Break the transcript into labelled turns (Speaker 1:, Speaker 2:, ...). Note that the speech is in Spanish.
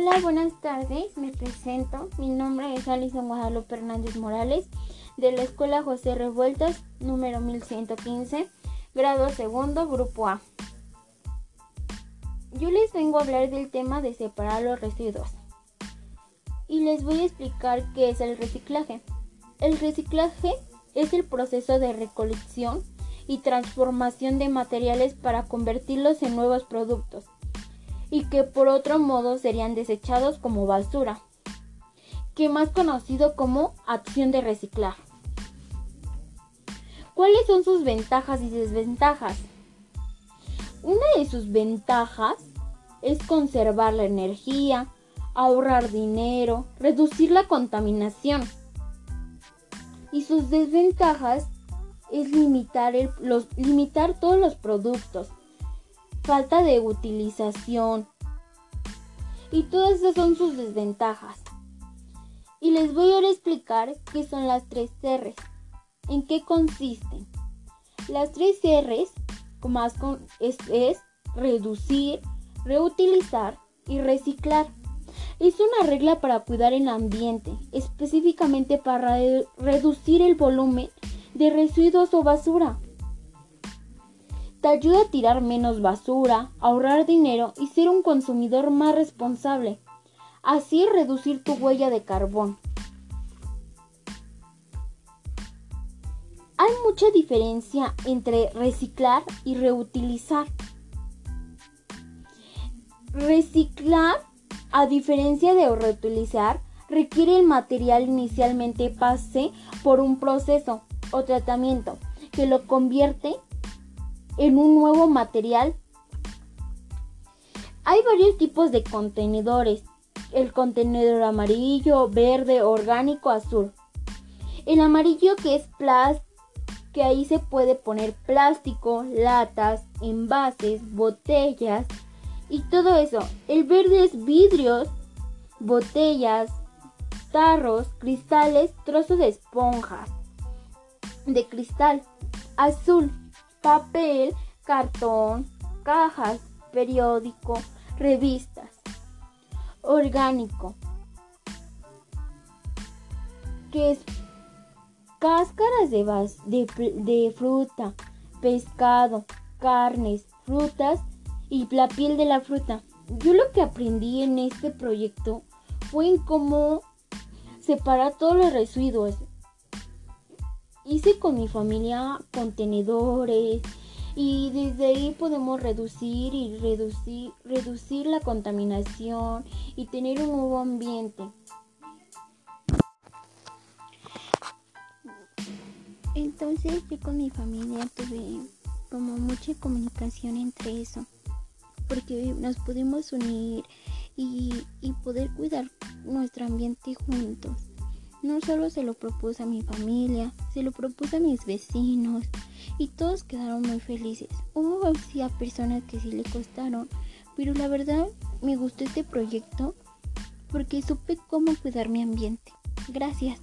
Speaker 1: Hola, buenas tardes. Me presento. Mi nombre es Alison Guadalupe Hernández Morales, de la Escuela José Revueltas, número 1115, grado segundo, grupo A. Yo les vengo a hablar del tema de separar los residuos. Y les voy a explicar qué es el reciclaje. El reciclaje es el proceso de recolección y transformación de materiales para convertirlos en nuevos productos y que por otro modo serían desechados como basura, que más conocido como acción de reciclar. ¿Cuáles son sus ventajas y desventajas? Una de sus ventajas es conservar la energía, ahorrar dinero, reducir la contaminación. Y sus desventajas es limitar, los, limitar todos los productos, falta de utilización. Y todas esas son sus desventajas. Y les voy a explicar qué son las tres R's. ¿En qué consisten? Las tres R's más con, es reducir, reutilizar y reciclar. Es una regla para cuidar el ambiente, específicamente para reducir el volumen de residuos o basura. Te ayuda a tirar menos basura, ahorrar dinero y ser un consumidor más responsable. Así reducir tu huella de carbón. Hay mucha diferencia entre reciclar y reutilizar. Reciclar, a diferencia de reutilizar, requiere el material inicialmente pase por un proceso o tratamiento que lo convierte en un nuevo material. Hay varios tipos de contenedores. El contenedor amarillo, verde, orgánico, azul. El amarillo que es plástico, que ahí se puede poner plástico, latas, envases, botellas y todo eso. El verde es vidrios, botellas, tarros, cristales, trozos de esponjas de cristal. Azul, papel, cartón, cajas, periódico, revistas. Orgánico, que es cáscaras de, de, de fruta, pescado, carnes, frutas y la piel de la fruta. Yo lo que aprendí en este proyecto fue en cómo separar todos los residuos hice con mi familia contenedores y desde ahí podemos reducir y reducir, reducir la contaminación y tener un nuevo ambiente. Entonces yo con mi familia tuve como mucha comunicación entre eso, porque nos pudimos unir y, y poder cuidar nuestro ambiente juntos. No solo se lo propuse a mi familia, se lo propuse a mis vecinos y todos quedaron muy felices. Hubo sí a personas que sí le costaron, pero la verdad me gustó este proyecto porque supe cómo cuidar mi ambiente. Gracias.